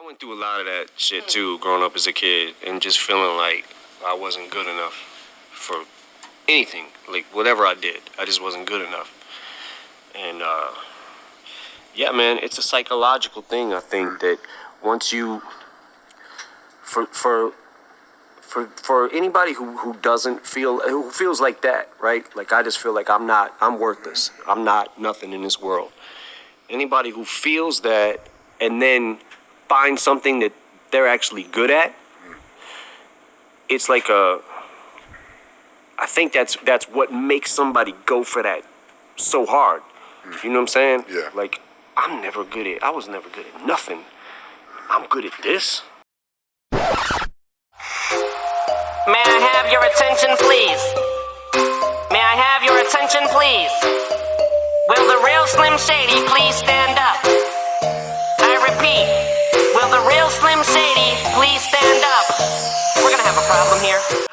I went through a lot of that shit too, growing up as a kid, and just feeling like I wasn't good enough for anything, like whatever I did, I just wasn't good enough. And uh, yeah, man, it's a psychological thing. I think that once you, for for for for anybody who who doesn't feel who feels like that, right? Like I just feel like I'm not, I'm worthless. I'm not nothing in this world. Anybody who feels that and then find something that they're actually good at, it's like a. I think that's that's what makes somebody go for that so hard. Mm. You know what I'm saying? Yeah. Like I'm never good at. I was never good at nothing. I'm good at this. May I have your attention, please? May I have your attention, please? Will the real Slim Shady please Slim Shady please stand up? We're gonna have a problem here.